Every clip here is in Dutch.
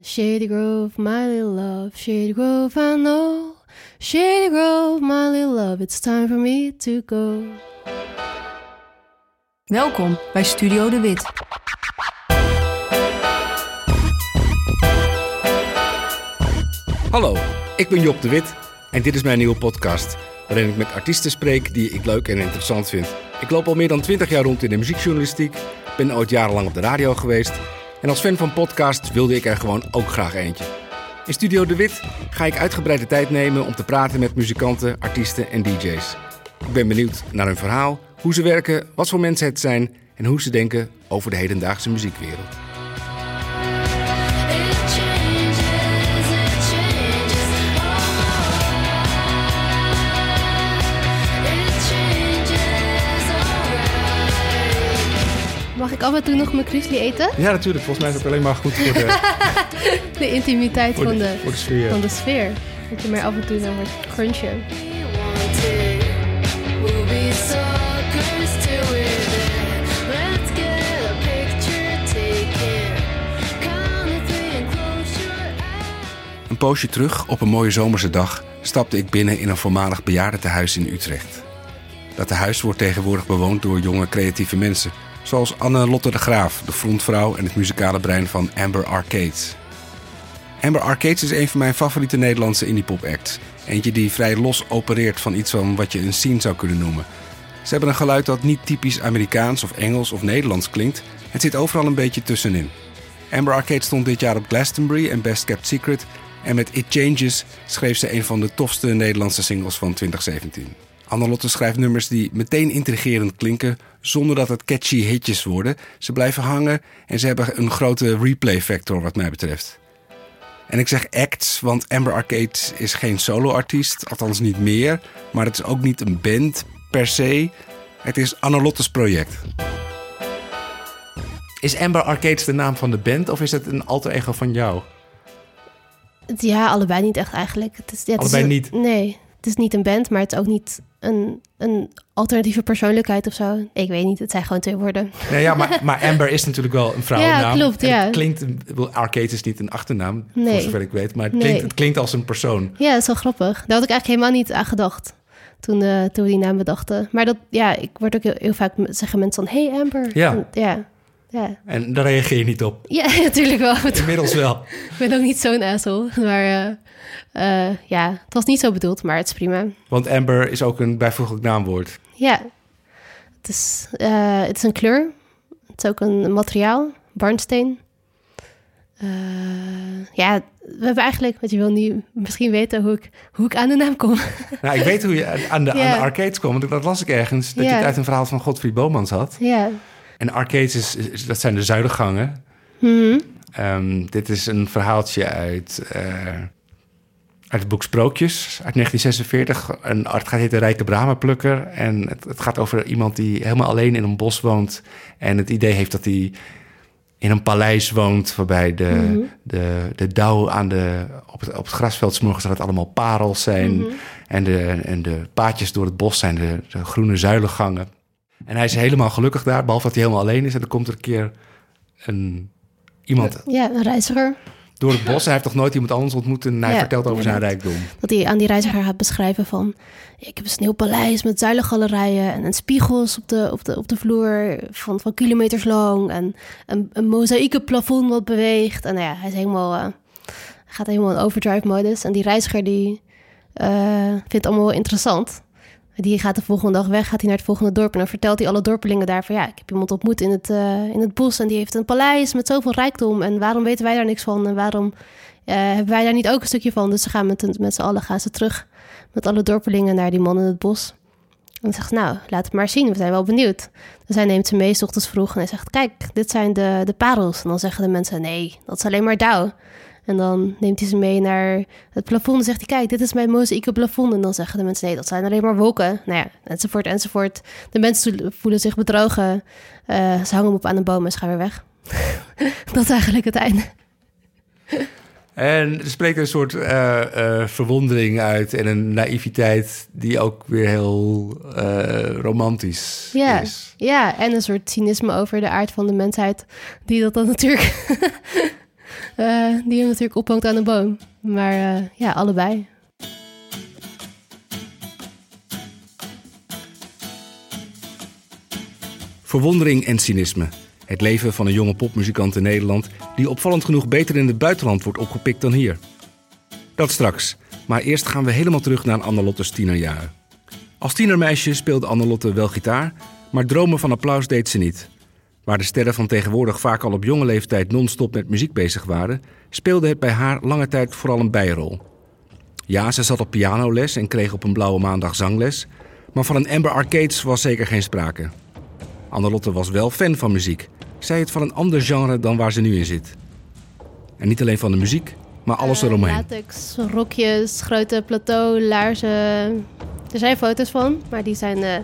Shady Grove, my little love, Shady Grove, I know. Shady Grove, my little love, it's time for me to go. Welkom bij Studio De Wit. Hallo, ik ben Job de Wit en dit is mijn nieuwe podcast. Waarin ik met artiesten spreek die ik leuk en interessant vind. Ik loop al meer dan 20 jaar rond in de muziekjournalistiek, ben ooit jarenlang op de radio geweest. En als fan van podcasts wilde ik er gewoon ook graag eentje. In Studio De Wit ga ik uitgebreide tijd nemen om te praten met muzikanten, artiesten en DJ's. Ik ben benieuwd naar hun verhaal, hoe ze werken, wat voor mensen het zijn en hoe ze denken over de hedendaagse muziekwereld. Ik af en toe nog mijn Grizzly eten? Ja, natuurlijk. Volgens mij is het alleen maar goed voor de, De intimiteit voor van, de, de, voor de sfeer. van de sfeer. Dat je maar af en toe dan wordt crunchen. Een poosje terug, op een mooie zomerse dag, stapte ik binnen in een voormalig bejaardentehuis in Utrecht. Dat tehuis wordt tegenwoordig bewoond door jonge creatieve mensen. Zoals Anne Lotte de Graaf, de frontvrouw en het muzikale brein van Amber Arcades. Amber Arcades is een van mijn favoriete Nederlandse indie-pop acts. Eentje die vrij los opereert van iets van wat je een scene zou kunnen noemen. Ze hebben een geluid dat niet typisch Amerikaans of Engels of Nederlands klinkt. Het zit overal een beetje tussenin. Amber Arcade stond dit jaar op Glastonbury en Best Kept Secret. En met It Changes schreef ze een van de tofste Nederlandse singles van 2017. Annelotte schrijft nummers die meteen intrigerend klinken, zonder dat het catchy hitjes worden. Ze blijven hangen en ze hebben een grote replay factor wat mij betreft. En ik zeg acts, want Amber Arcade is geen solo-artiest, althans niet meer. Maar het is ook niet een band per se. Het is Annelotte's project. Is Amber Arcades de naam van de band of is het een alter ego van jou? Ja, allebei niet echt eigenlijk. Het is, ja, het is Allebei een- niet? Nee, is niet een band, maar het is ook niet een, een alternatieve persoonlijkheid of zo. Ik weet niet, het zijn gewoon twee woorden. Nee, ja, maar, maar Amber is natuurlijk wel een vrouwennaam. Ja, klopt, ja. Het klinkt, Arcade is niet een achternaam, voor Nee. zover ik weet. Maar het Nee. klinkt, het klinkt als een persoon. Ja, dat is wel grappig. Daar had ik eigenlijk helemaal niet aan gedacht toen, eh, toen we die naam bedachten. Maar dat, ja, ik word ook heel, heel vaak zeggen mensen van, hey Amber. Ja. En- ja. Ja. En daar reageer je niet op. ja, natuurlijk wel. Inmiddels wel. Ik ben ook niet zo'n asshole. Maar eh, eh, ja, het was niet zo bedoeld, maar het is prima. Want Amber is ook een bijvoeglijk naamwoord. Ja, het is, eh, het is een kleur. Het is ook een materiaal, barnsteen. Ja, we hebben eigenlijk, want je wil nu misschien weten hoe ik, hoe ik aan de naam kom. Nou, ik weet hoe je aan de, aan de arcades kwam. Want dat las ik ergens. Dat je het uit een verhaal van Godfried Bomans had. ja. En arcades, is, is- dat zijn de zuilengangen. Mhm. Ehm, dit is een verhaaltje uit, eh, uit het boek Sprookjes uit 1946. Een art gaat heet de Rijke Bramenplukker. En het, het gaat over iemand die helemaal alleen in een bos woont. En het idee heeft dat hij in een paleis woont... waarbij de, de, de dauw aan de, op, het, op het grasveld... 's morgens dat het allemaal parels zijn. en, de, en de paadjes door het bos zijn de, de groene zuilengangen. En hij is helemaal gelukkig daar, behalve dat hij helemaal alleen is. En dan komt er een keer een, iemand ja, een reiziger. door het bos. Hij heeft toch nooit iemand anders ontmoet en hij Ja, vertelt over zijn rijkdom. Dat hij aan die reiziger gaat beschrijven van... Ik heb een sneeuwpaleis met zuilengalerijen en, en spiegels op de, op, de, op de vloer van, van kilometers lang. En een, een mozaïeke plafond wat beweegt. En nou ja, hij is helemaal, eh, gaat helemaal in overdrive-modus. En die reiziger die eh, vindt het allemaal wel interessant. Die gaat de volgende dag weg, gaat hij naar het volgende dorp... en dan vertelt hij alle dorpelingen daar van... ja, ik heb iemand ontmoet in het, eh, in het bos... en die heeft een paleis met zoveel rijkdom... en waarom weten wij daar niks van... en waarom eh, hebben wij daar niet ook een stukje van? Dus ze gaan met, met z'n allen gaan ze terug... met alle dorpelingen naar die man in het bos. En dan zegt ze, nou, laat het maar zien, we zijn wel benieuwd. Dus hij neemt ze mee, ochtends vroeg... en hij zegt, kijk, dit zijn de, de parels. En dan zeggen de mensen, nee, dat is alleen maar dauw. En dan neemt hij ze mee naar het plafond en zegt hij... kijk, dit is mijn mozaïeke plafond. En dan zeggen de mensen, nee, dat zijn alleen maar wolken. Nou ja, enzovoort, enzovoort. De mensen voelen zich bedrogen. Eh, ze hangen hem op aan een boom en ze gaan weer weg. dat is eigenlijk het einde. En er spreekt een soort eh, eh, verwondering uit en een naïviteit die ook weer heel eh, romantisch Ja, is. ja, en een soort cynisme over de aard van de mensheid, die dat dan natuurlijk eh, die hem natuurlijk ophangt aan een boom. Maar eh, ja, allebei. Verwondering en cynisme. Het leven van een jonge popmuzikant in Nederland die opvallend genoeg beter in het buitenland wordt opgepikt dan hier. Dat straks. Maar eerst gaan we helemaal terug naar Annelotte's tienerjaren. Als tienermeisje speelde Annelotte wel gitaar, maar dromen van applaus deed ze niet. Waar de sterren van tegenwoordig vaak al op jonge leeftijd non-stop met muziek bezig waren, speelde het bij haar lange tijd vooral een bijrol. Ja, ze zat op pianoles en kreeg op een blauwe maandag zangles, maar van een Amber Arcades was zeker geen sprake. Annelotte was wel fan van muziek, zij het van een ander genre dan waar ze nu in zit. En niet alleen van de muziek, maar alles Eh, eromheen. latex, rokjes, grote plateau, laarzen. Er zijn foto's van, maar die zijn eh,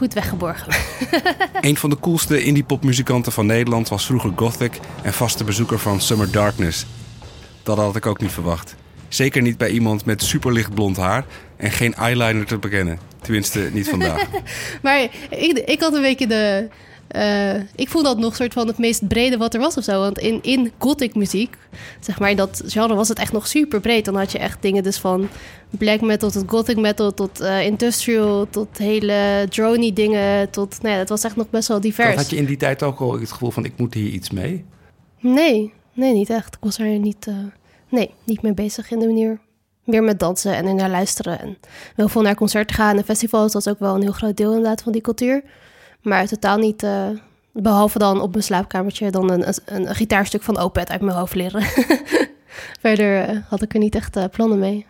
goed weggeborgen. Een van de coolste indie popmuzikanten van Nederland was vroeger Gothic en vaste bezoeker van Summer Darkness. Dat had ik ook niet verwacht. Zeker niet bij iemand met superlicht blond haar en geen eyeliner te bekennen. Tenminste, niet vandaag. Maar ik, ik had een beetje de... eh, ik vond dat nog soort van het meest brede wat er was of zo. Want in, in gothic muziek, zeg maar, in dat genre was het echt nog super breed. Dan had je echt dingen dus van black metal tot gothic metal tot eh, industrial... tot hele drony dingen, tot... Nou ja, het was echt nog best wel divers. Had je in die tijd ook al het gevoel van ik moet hier iets mee? Nee, nee, niet echt. Ik was er niet, eh, nee, niet mee bezig in de manier. Meer met dansen en er naar luisteren. En heel veel naar concerten gaan en festivals. Dat is ook wel een heel groot deel inderdaad van die cultuur. Maar totaal niet, eh, behalve dan op mijn slaapkamertje... dan een, een, een gitaarstuk van Opeth uit mijn hoofd leren. Verder eh, had ik er niet echt eh, plannen mee.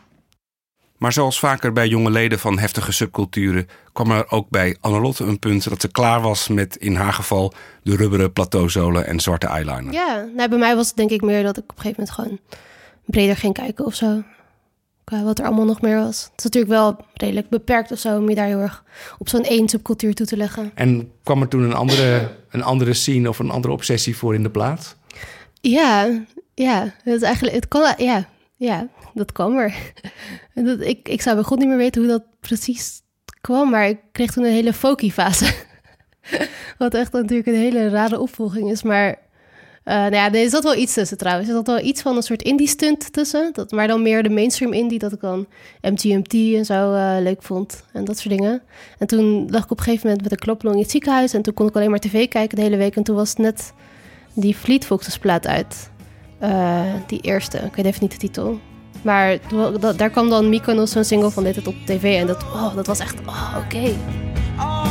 Maar zoals vaker bij jonge leden van heftige subculturen kwam er ook bij Annelotte een punt dat ze klaar was met in haar geval de rubberen plateauzolen en zwarte eyeliner. Ja, nou, bij mij was het denk ik meer dat ik op een gegeven moment gewoon breder ging kijken of zo. Qua wat er allemaal nog meer was. Het is natuurlijk wel redelijk beperkt of zo om je daar heel erg op zo'n één subcultuur toe te leggen. En kwam er toen een andere, een andere scene of een andere obsessie voor in de plaats? Ja, ja, het is eigenlijk, het kan, ja, ja, dat kwam er. En Dat, ik, ik zou bij god niet meer weten hoe dat precies kwam, maar ik kreeg toen een hele folky fase. Wat echt natuurlijk een hele rare opvolging is, maar eh nou ja, er zat wel iets tussen trouwens. Er zat wel iets van een soort indie stunt tussen, dat, maar dan meer de mainstream indie, dat ik dan MGMT en zo eh, leuk vond en dat soort dingen. En toen lag ik op een gegeven moment met een kloplong in het ziekenhuis en toen kon ik alleen maar tv kijken de hele week en toen was net die Fleet Foxes plaat uit. Eh, die eerste, ik weet even niet de titel. Maar daar kwam dan Mykonos zo'n single van dit op tv. En dat, oh, dat was echt, oh, oké. all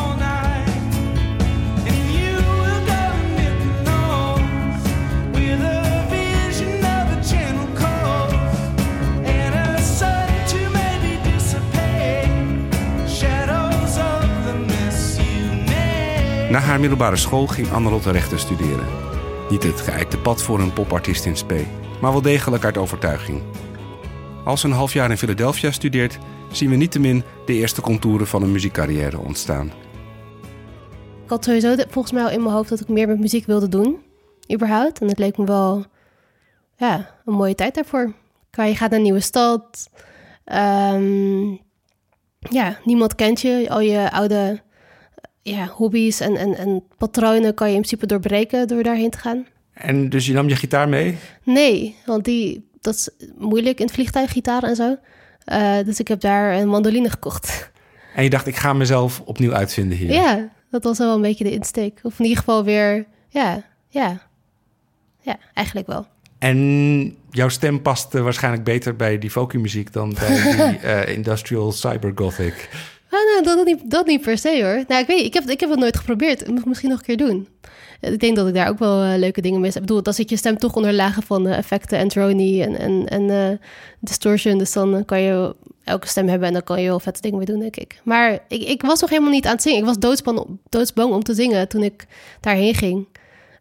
Na haar middelbare school ging Annelotte rechten studeren. Niet het geëikte pad voor een popartiest in spe, maar wel degelijk uit overtuiging. Als ze een half jaar in Philadelphia studeert, zien we niettemin de eerste contouren van een muziekcarrière ontstaan. Ik had sowieso volgens mij al in mijn hoofd dat ik meer met muziek wilde doen. Überhaupt. En het leek me wel, ja, een mooie tijd daarvoor. Je gaat naar een nieuwe stad. Ehm, ja, niemand kent je. Al je oude ja, hobby's en, en, en patronen kan je in principe doorbreken door daarheen te gaan. En dus je nam je gitaar mee? Nee, want die, dat is moeilijk in het vliegtuig, gitaar en zo. Eh, dus ik heb daar een mandoline gekocht. En je dacht, ik ga mezelf opnieuw uitvinden hier. Ja, dat was wel een beetje de insteek. Of in ieder geval weer, ja, ja. Ja, eigenlijk wel. En jouw stem paste waarschijnlijk beter bij die folkmuziek dan bij die eh, industrial cybergothic. Ah, nou, dat, niet, dat niet per se hoor. Nou, ik weet ik heb, ik heb het nooit geprobeerd. Ik moet het misschien nog een keer doen. Eh, Ik denk dat ik daar ook wel eh, leuke dingen heb. Ik bedoel, dan zit je stem toch onder lagen van eh, effecten en en, en, en distortion. Dus dan kan je elke stem hebben en dan kan je heel vette dingen mee doen, denk ik. Maar ik, ik was nog helemaal niet aan het zingen. Ik was doodsbang, om te zingen toen ik daarheen ging.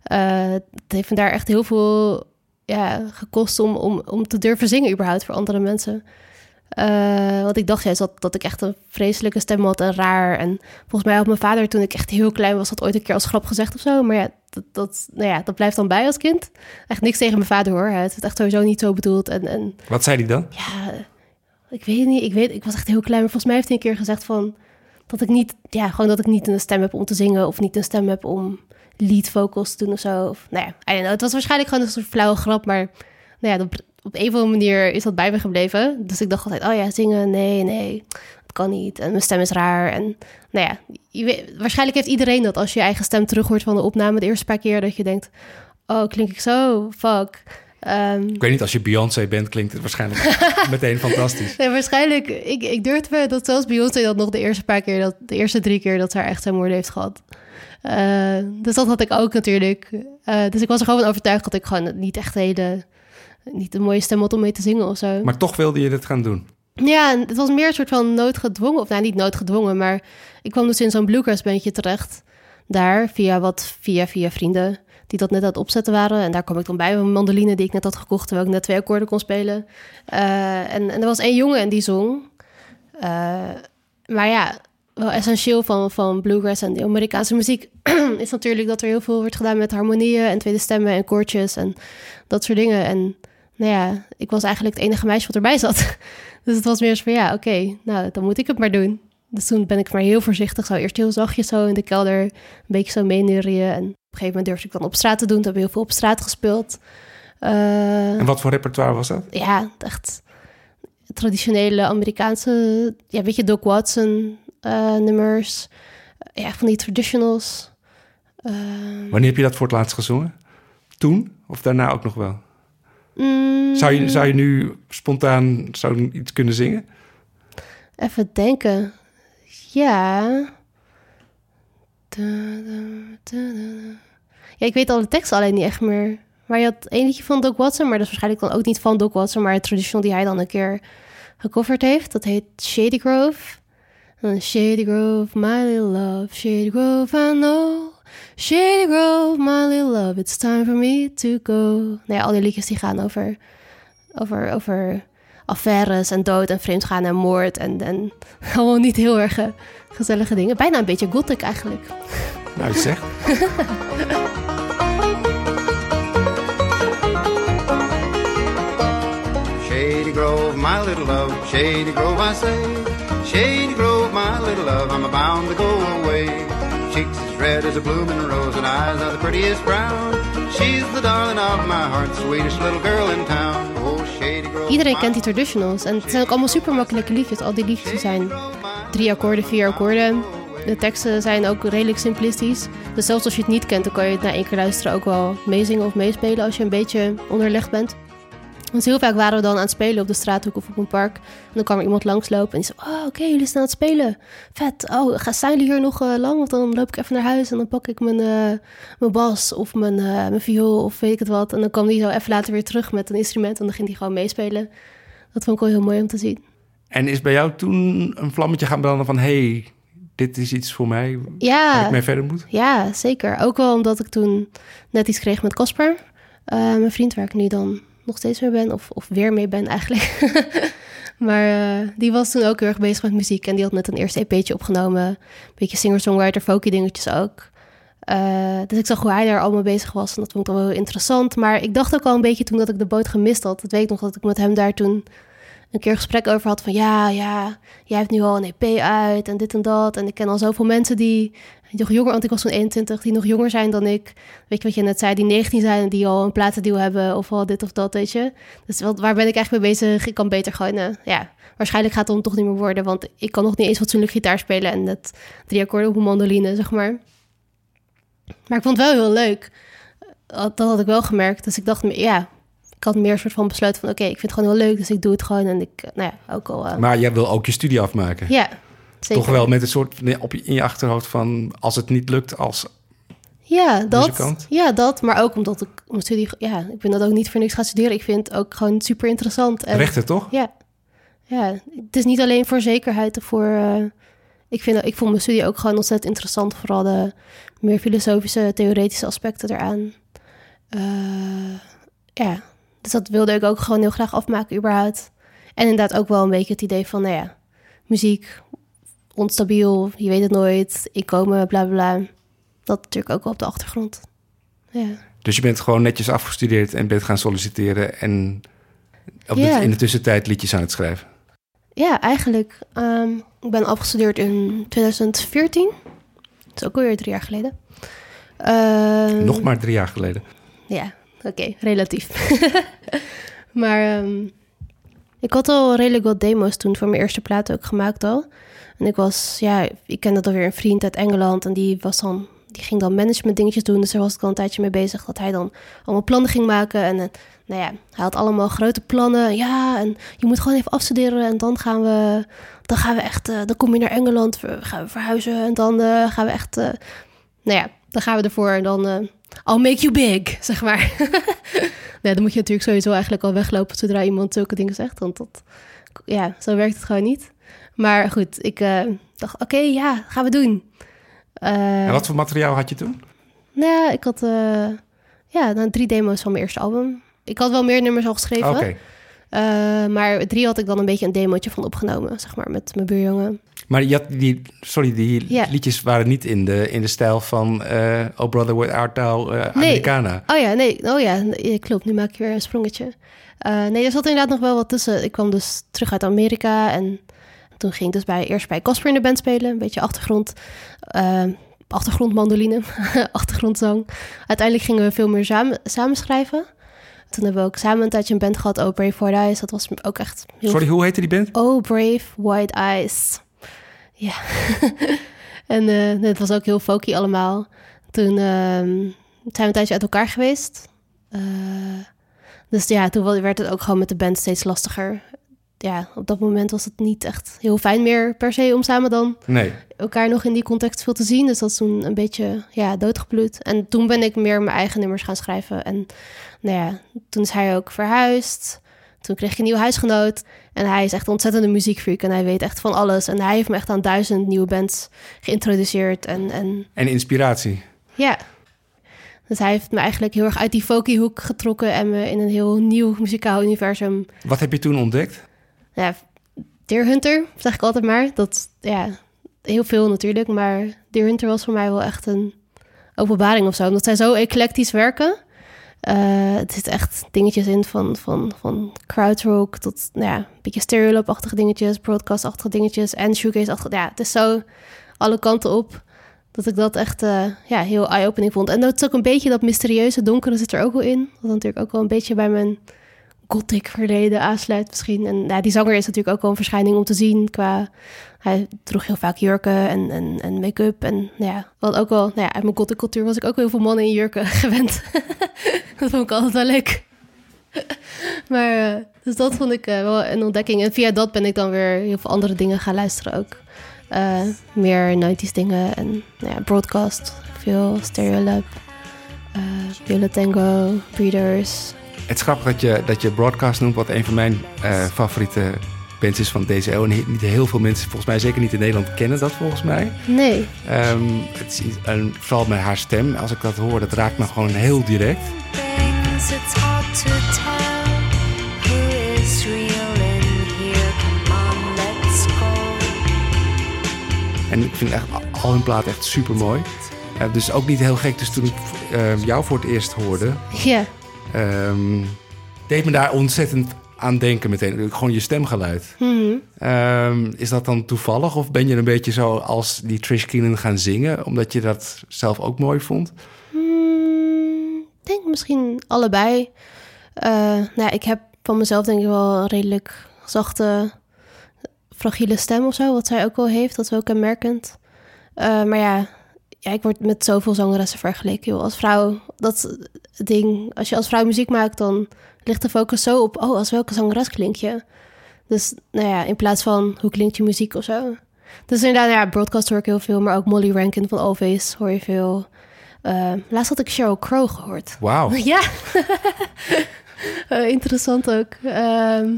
Het heeft me daar echt heel veel ja, gekost om, om te durven zingen überhaupt voor andere mensen. Eh, want ik dacht juist dat, dat ik echt een vreselijke stem had en raar. En volgens mij had mijn vader toen ik echt heel klein was... dat ooit een keer als grap gezegd of zo. Maar ja, dat, dat, nou ja, dat blijft dan bij als kind. Echt niks tegen mijn vader hoor. Het echt sowieso niet zo bedoeld. En, en Wat zei hij dan? ja, ik weet niet. Ik, weet, ik was echt heel klein. Maar volgens mij heeft hij een keer gezegd van... dat ik niet, ja, gewoon dat ik niet een stem heb om te zingen... of niet een stem heb om lead vocals te doen of zo. Of, nou ja, I don't know. Het was waarschijnlijk gewoon een soort flauwe grap, maar nou ja, op, op een of andere manier is dat bij me gebleven. Dus ik dacht altijd, oh ja, zingen, nee, nee, dat kan niet. En mijn stem is raar. En nou ja, je weet, waarschijnlijk heeft iedereen dat als je je eigen stem terug hoort van de opname de eerste paar keer, dat je denkt, oh, klink ik zo? Fuck. Ehm, Ik weet niet, als je Beyoncé bent, klinkt het waarschijnlijk meteen fantastisch. Nee, waarschijnlijk. Ik, ik durfde dat zelfs Beyoncé dat nog de eerste paar keer, dat, de eerste drie keer dat ze haar echt zijn moeder heeft gehad. Eh, dus dat had ik ook natuurlijk. Eh, dus ik was er gewoon van overtuigd dat ik gewoon niet echt hele, niet een mooie stem had om mee te zingen of zo. Maar toch wilde je dit gaan doen. Ja, het was meer een soort van noodgedwongen, of nou niet noodgedwongen, maar ik kwam dus in zo'n bluegrass bandje terecht. Daar, via wat, via, via vrienden die dat net aan het opzetten waren. En daar kwam ik dan bij mijn mandoline die ik net had gekocht, terwijl ik net twee akkoorden kon spelen. Eh, en, en er was één jongen en die zong. Eh, maar ja, wel essentieel van, van bluegrass en de Amerikaanse muziek is natuurlijk dat er heel veel wordt gedaan met harmonieën en tweede stemmen en koortjes en dat soort dingen. En nou ja, ik was eigenlijk het enige meisje wat erbij zat. Dus het was meer zo van ja, oké, nou dan moet ik het maar doen. Dus toen ben ik maar heel voorzichtig, zo eerst heel zachtjes zo in de kelder, een beetje zo meenerien. En op een gegeven moment durfde ik dan op straat te doen. Toen hebben we heel veel op straat gespeeld. Eh, En wat voor repertoire was dat? ja, echt traditionele Amerikaanse, ja, weet je, Doc Watson eh, nummers. Ja, van die traditionals. Eh, Wanneer heb je dat voor het laatst gezongen? Toen? Of daarna ook nog wel? mm, Zou je, zou je nu spontaan zou iets kunnen zingen? Even denken. Ja. Da, da, da, da. Ja, ik weet al de tekst alleen niet echt meer. Maar je had één liedje van Doc Watson, maar dat is waarschijnlijk dan ook niet van Doc Watson, maar het traditional die hij dan een keer gecoverd heeft. Dat heet Shady Grove. Shady Grove, my little love. Shady Grove, I know. Shady Grove, my little love. It's time for me to go. Nou ja, al die liedjes die gaan over, over, over affaires en dood en vreemdgaan en moord. En, en gewoon niet heel erg eh, gezellige dingen. Bijna een beetje gothic eigenlijk. Nou, zeg. Shady Grove, my little love, Shady Grove, I say. Shady Grove, my little love, I'm bound to go away. Cheeks red as a blooming rose, and eyes are the prettiest brown. She's the darling of my heart, little girl in town. Oh. Iedereen kent die traditionals. En het zijn ook allemaal super makkelijke liedjes. Al die liedjes zijn drie akkoorden, vier akkoorden. De teksten zijn ook redelijk simplistisch. Dus zelfs als je het niet kent, dan kan je het na één keer luisteren ook wel meezingen of meespelen als je een beetje onderlegd bent. Want heel vaak waren we dan aan het spelen op de straathoek of op een park. En dan kwam er iemand langslopen en die zei... Oh, oké, jullie staan aan het spelen. Vet. Oh, ga, staan jullie hier nog eh, lang? Want dan loop ik even naar huis en dan pak ik mijn, eh, mijn bas of mijn, eh, mijn viool of weet ik het wat. En dan kwam die zo even later weer terug met een instrument en dan ging hij gewoon meespelen. Dat vond ik wel heel mooi om te zien. En is bij jou toen een vlammetje gaan branden van... hey, dit is iets voor mij waar Ja, ik mee verder moet? ja, zeker. Ook wel omdat ik toen net iets kreeg met Casper. Mijn vriend waar ik nu dan nog steeds mee ben. Of, of weer mee ben eigenlijk. maar eh, die was toen ook heel erg bezig met muziek. En die had net een eerste EP'tje opgenomen. Beetje singer-songwriter, folky dingetjes ook. Eh, dus ik zag hoe hij daar allemaal bezig was. En dat vond ik wel heel interessant. Maar ik dacht ook al een beetje toen dat ik de boot gemist had. Dat weet ik nog dat ik met hem daar toen een keer gesprek over had van ja, ja, jij hebt nu al een EP uit en dit en dat. En ik ken al zoveel mensen die nog jonger, want ik was zo'n 21, die nog jonger zijn dan ik. Weet je wat je net zei, die 19 zijn en die al een platendeal hebben of al dit of dat, weet je. Dus wat, waar ben ik eigenlijk mee bezig? Ik kan beter gewoon, eh, ja, waarschijnlijk gaat het dan toch niet meer worden, want ik kan nog niet eens fatsoenlijk gitaar spelen en net drie akkoorden op een mandoline, zeg maar. Maar ik vond het wel heel leuk. Dat dat had ik wel gemerkt. Dus ik dacht, ja, ik had meer een soort van besluit van... oké, ik vind het gewoon heel leuk, dus ik doe het gewoon. En ik, nou ja, ook al... eh, Maar jij wil ook je studie afmaken. ja, zeker. Toch wel met een soort op je, in je achterhoofd van... als het niet lukt als... Ja, dat. Muzikant? Ja, dat. Maar ook omdat ik mijn studie... Ja, ik ben dat ook niet voor niks gaan studeren. Ik vind het ook gewoon super interessant. En, Rechten, toch? Ja. Ja, het is niet alleen voor zekerheid voor... eh, ik, vind, ik vond mijn studie ook gewoon ontzettend interessant. Vooral de meer filosofische, theoretische aspecten eraan. Eh, ja, dus dat wilde ik ook gewoon heel graag afmaken überhaupt. En inderdaad ook wel een beetje het idee van, nou ja, muziek, onstabiel, je weet het nooit, inkomen, bla bla bla. Dat natuurlijk ook wel op de achtergrond. Ja. Dus je bent gewoon netjes afgestudeerd en bent gaan solliciteren... en op de- in de tussentijd liedjes aan het schrijven. Ja, eigenlijk. ehm, ik ben afgestudeerd in 2014. Dat is ook alweer drie jaar geleden. Ehm, Nog maar drie jaar geleden. Ja, oké, relatief. maar ehm, ik had al redelijk wat demo's toen voor mijn eerste plaat ook gemaakt al. En ik was, ja, ik kende dan weer een vriend uit Engeland en die was dan, die ging dan management dingetjes doen. Dus daar was ik al een tijdje mee bezig dat hij dan allemaal plannen ging maken. En eh, nou ja, hij had allemaal grote plannen. Ja, en je moet gewoon even afstuderen en dan gaan we, dan gaan we echt, eh, dan kom je naar Engeland, gaan we verhuizen en dan eh, gaan we echt, nou ja, dan gaan we ervoor en dan... I'll make you big, zeg maar. nee, dan moet je natuurlijk sowieso eigenlijk al weglopen zodra iemand zulke dingen zegt. Want dat, ja, zo werkt het gewoon niet. Maar goed, ik eh, dacht, oké, ja, gaan we doen. Eh, En wat voor materiaal had je toen? Nou ik had eh, ja, nou, drie demo's van mijn eerste album. Ik had wel meer nummers al geschreven. Oké. eh, maar drie had ik dan een beetje een demootje van opgenomen, zeg maar, met mijn buurjongen. Maar je had die, sorry, die liedjes waren niet in de, in de stijl van Oh Brother, Art Thou, eh, Americana. Oh ja, nee, oh ja, nee, klopt. Nu maak je weer een sprongetje. Nee, er zat inderdaad nog wel wat tussen. Ik kwam dus terug uit Amerika en toen ging ik dus bij, eerst bij Casper in de band spelen. Een beetje achtergrond, eh, achtergrondmandoline, achtergrondzang. Uiteindelijk gingen we veel meer samen, samen schrijven. Toen hebben we ook samen een tijdje een band gehad, Oh Brave White Eyes. Dat was ook echt heel Sorry, hoe heette die band? Oh, Brave White Eyes. Ja. en eh, het was ook heel folky allemaal. Toen ehm, zijn we een tijdje uit elkaar geweest. Eh, dus ja, toen werd het ook gewoon met de band steeds lastiger. Ja, op dat moment was het niet echt heel fijn meer per se om samen dan Nee. elkaar nog in die context veel te zien. Dus dat is toen een beetje ja, doodgebloed. En toen ben ik meer mijn eigen nummers gaan schrijven. En nou ja, toen is hij ook verhuisd. Toen kreeg ik een nieuwe huisgenoot. En hij is echt een ontzettende muziekfreak. En hij weet echt van alles. En hij heeft me echt aan duizend nieuwe bands geïntroduceerd. En, en En inspiratie. ja. Dus hij heeft me eigenlijk heel erg uit die folky hoek getrokken. En me in een heel nieuw muzikaal universum Wat heb je toen ontdekt? Ja, Deer Hunter, zeg ik altijd maar. Dat, ja, heel veel natuurlijk. Maar Deer Hunter was voor mij wel echt een openbaring of zo. Omdat zij zo eclectisch werken. Eh, het zit echt dingetjes in van, van, van crowdrock tot nou ja, een beetje stereolab-achtige dingetjes, broadcast-achtige dingetjes en shoegaze-achtige. Ja, het is zo alle kanten op dat ik dat echt eh, ja, heel eye-opening vond. En dat is ook een beetje dat mysterieuze donkere zit er ook wel in. Wat natuurlijk ook wel een beetje bij mijn gothic verleden aansluit misschien. En ja, die zanger is natuurlijk ook wel een verschijning om te zien qua... Hij droeg heel vaak jurken en, en, en make-up. En nou ja, wat ook wel... Nou ja, uit mijn gothic cultuur was ik ook heel veel mannen in jurken gewend. dat vond ik altijd wel leuk. maar eh, dus dat vond ik eh, wel een ontdekking. En via dat ben ik dan weer heel veel andere dingen gaan luisteren ook. Eh, meer 90s dingen en nou ja, broadcast. Veel Stereolab, uh, Viola Tango, Breeders, Het is grappig dat je, dat je Broadcast noemt, wat een van mijn eh, favoriete bands is van deze eeuw. En niet niet heel veel mensen, volgens mij zeker niet in Nederland, kennen dat volgens mij. Nee. Ehm, het is, en vooral met haar stem, als ik dat hoor, dat raakt me gewoon heel direct. En ik vind echt al- hun platen echt super mooi. dus ook niet heel gek. Dus toen ik eh, jou voor het eerst hoorde, Ja. Ehm, deed me daar ontzettend aan denken meteen. Gewoon je stemgeluid. Mhm. Ehm, is dat dan toevallig? Of ben je een beetje zo als die Trish Keenan gaan zingen, omdat je dat zelf ook mooi vond? Hmm, Ik denk misschien allebei. Eh, nou, ja, ik heb van mezelf denk ik wel een redelijk zachte, fragiele stem of zo. Wat zij ook wel heeft, dat is wel kenmerkend. Eh, maar ja, ja, ik word met zoveel zangeressen vergeleken. Joh. Als vrouw, dat ding. Als je als vrouw muziek maakt, dan ligt de focus zo op... oh, als welke zangeres klink je? Dus nou ja, in plaats van hoe klinkt je muziek of zo. Dus inderdaad, ja, broadcast hoor ik heel veel. Maar ook Molly Rankin van Always hoor je veel. Eh, laatst had ik Sheryl Crow gehoord. Wauw. Ja, Eh, interessant ook. Ehm,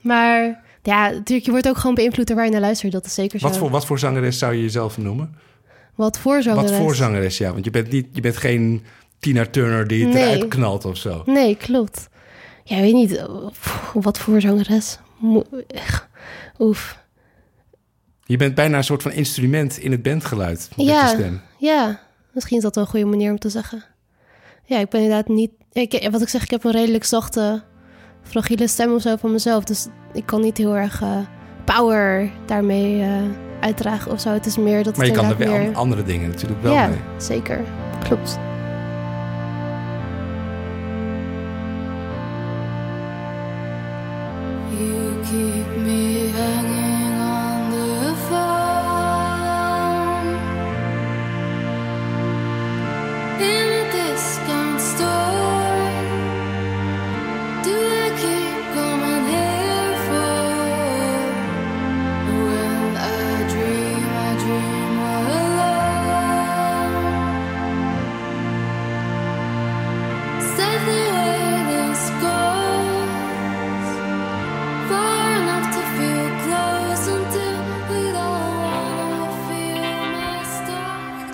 maar ja, natuurlijk, je wordt ook gewoon beïnvloed door waar je naar luistert. Dat is zeker zo. Wat voor, wat voor zangeres zou je jezelf noemen? Wat voor zangeres? Wat voor zangeres, ja. Want je bent, niet, je bent geen Tina Turner die het Nee. eruit knalt of zo. Nee, klopt. Ja, ik weet niet. pff, Wat voor zangeres? Oef. Je bent bijna een soort van instrument in het bandgeluid met Ja. je stem. Ja, misschien is dat wel een goede manier om te zeggen. Ja, ik ben inderdaad niet... Ik, wat ik zeg, ik heb een redelijk zachte, fragiele stem of zo van mezelf. Dus ik kan niet heel erg eh, power daarmee eh, uitdragen of zo. Het is meer dat Maar je kan er wel meer... andere dingen natuurlijk wel ja, mee. zeker. klopt.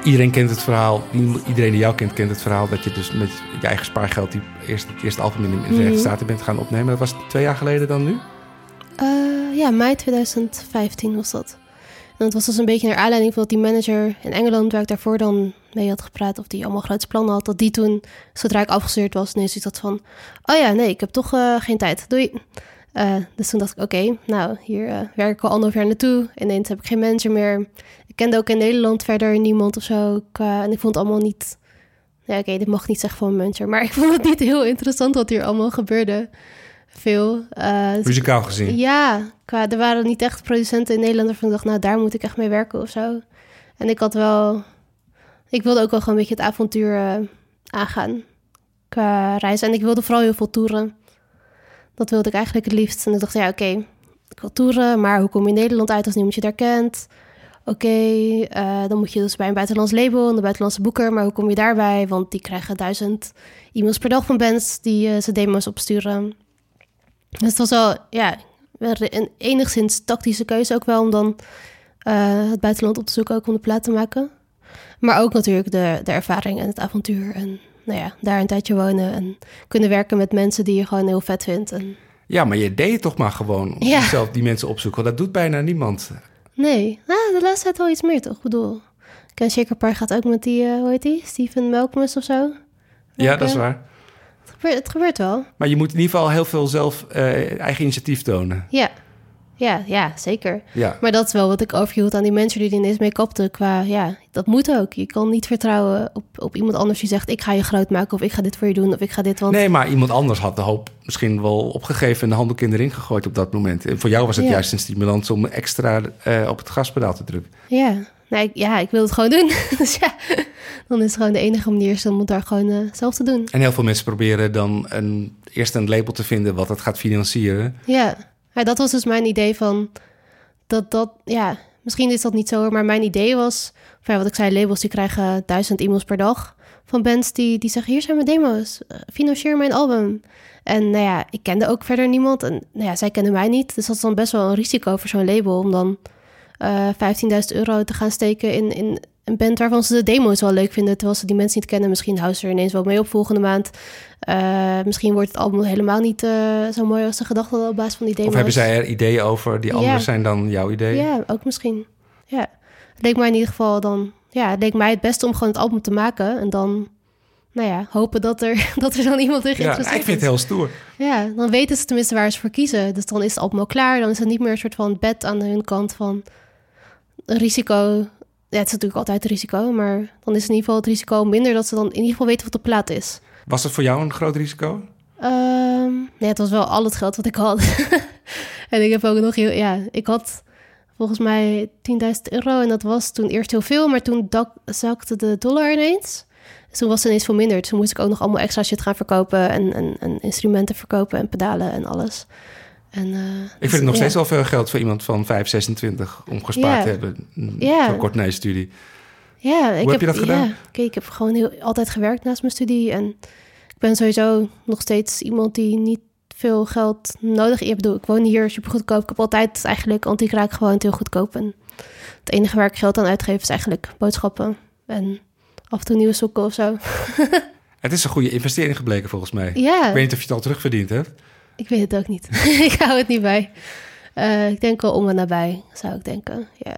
Iedereen kent het verhaal, iedereen die jou kent, kent het verhaal dat je dus met je eigen spaargeld die eerst, het eerste album in de Verenigde Staten bent gaan opnemen. Dat was twee jaar geleden dan nu? Eh, ja, mei 2015 was dat. En dat was dus een beetje naar aanleiding van dat die manager in Engeland, waar ik daarvoor dan mee had gepraat, of die allemaal grote plannen had, dat die toen, zodra ik afgestuurd was, ineens iets had van, oh ja, nee, ik heb toch eh, geen tijd, doei. Eh, dus toen dacht ik, oké, nou, hier eh, werk ik al anderhalf jaar naartoe. Ineens heb ik geen manager meer. Ik kende ook in Nederland verder niemand of zo. Qua, en ik vond het allemaal niet... Ja, oké, dit mag ik niet zeggen van een manager. Maar ik vond het niet heel interessant wat hier allemaal gebeurde. Veel. Eh, dus Muzikaal gezien. ja, qua, er waren niet echt producenten in Nederland waarvan ik dacht, nou, daar moet ik echt mee werken of zo. En ik had wel, ik wilde ook wel gewoon een beetje het avontuur eh, aangaan qua reizen. En ik wilde vooral heel veel toeren. Dat wilde ik eigenlijk het liefst. En ik dacht, ja, oké, wil toeren, maar hoe kom je in Nederland uit als niemand je daar kent? Oké, eh, dan moet je dus bij een buitenlands label, een buitenlandse boeker, maar hoe kom je daarbij? Want die krijgen duizend e-mails per dag van bands die eh, ze demo's opsturen. Dus het was wel, ja, een enigszins tactische keuze ook wel om dan eh, het buitenland op te zoeken, ook om de plaat te maken. Maar ook natuurlijk de, de ervaring en het avontuur. En nou ja, daar een tijdje wonen en kunnen werken met mensen die je gewoon heel vet vindt. En Ja, maar je deed het toch maar gewoon. Ja. Zelf die mensen opzoeken. Want dat doet bijna niemand. nee, nou, de laatste tijd wel iets meer toch? Ik bedoel, Ken Shaker gaat ook met die, eh, hoe heet die? Steven Malcolmus of zo? Ja, dat is waar. Het gebeurt, het gebeurt wel. Maar je moet in ieder geval heel veel zelf eh, eigen initiatief tonen. Ja. Ja, ja, zeker. Ja. Maar dat is wel wat ik overhield aan die mensen die er ineens mee kapten. Qua, ja, dat moet ook. Je kan niet vertrouwen op, op iemand anders die zegt... ik ga je groot maken of ik ga dit voor je doen of ik ga dit... Want Nee, maar iemand anders had de hoop misschien wel opgegeven... en de handdoek in de ring gegooid op dat moment. En voor jou was het Ja. juist een stimulans om extra eh, op het gaspedaal te drukken. Ja, nee, ik- ja, ik wil het gewoon doen. dus ja, dan is het gewoon de enige manier om het daar gewoon eh, zelf te doen. En heel veel mensen proberen dan een, eerst een label te vinden... wat het gaat financieren. Ja. Ja, dat was dus mijn idee van dat dat, ja, misschien is dat niet zo, maar mijn idee was, ja, wat ik zei, labels die krijgen duizend e-mails per dag van bands die, die zeggen, hier zijn mijn demo's, eh, financier mijn album. En nou ja, ik kende ook verder niemand en nou ja, zij kenden mij niet, dus dat is dan best wel een risico voor zo'n label om dan eh 15.000 euro te gaan steken in, in een band waarvan ze de demo's wel leuk vinden, terwijl ze die mensen niet kennen. Misschien houden ze er ineens wel mee op volgende maand. Eh, misschien wordt het album helemaal niet eh, zo mooi als ze gedacht hadden op basis van die demo's. Of hebben zij er ideeën over die Ja. anders zijn dan jouw ideeën? Ja, ook misschien. Ja. Het leek mij in ieder geval dan... Ja, het leek mij het beste om gewoon het album te maken. En dan, nou ja, hopen dat er, dat er dan iemand in Ja, geïnteresseerd nou, ik vind het is. heel stoer. Ja, dan weten ze tenminste waar ze voor kiezen. Dus dan is het album al klaar. Dan is het niet meer een soort van bed aan hun kant van een risico. Ja, het is natuurlijk altijd een risico. Maar dan is in ieder geval het risico minder dat ze dan in ieder geval weten wat de plaat is. Was het voor jou een groot risico? Ehm, nee, het was wel al het geld wat ik had. en ik heb ook nog heel... Ja, ik had volgens mij 10.000 euro. En dat was toen eerst heel veel. Maar toen dak, zakte de dollar ineens. Dus toen was het ineens veel minder. Dus toen moest ik ook nog allemaal extra shit gaan verkopen. En, en, en instrumenten verkopen en pedalen en alles. En, eh, Ik vind het nog ja. steeds wel veel geld voor iemand van 5, 26 om gespaard Ja. te hebben. Ja. Voor kort na je studie. Ja, ik heb je dat gedaan? Ja, ik heb gewoon heel, altijd gewerkt naast mijn studie. En ik ben sowieso nog steeds iemand die niet veel geld nodig heeft. Ik bedoel, ik woon hier super goedkoop. Ik heb altijd eigenlijk antiek gewoon heel goedkoop. En het enige waar ik geld aan uitgeef is eigenlijk boodschappen. En af en toe nieuwe sokken of zo. Het is een goede investering gebleken volgens mij. Ja, Ik weet niet of je het al terugverdiend hebt. Ik weet het ook niet. ik hou het niet bij. Eh, ik denk wel om en nabij, zou ik denken. Ja.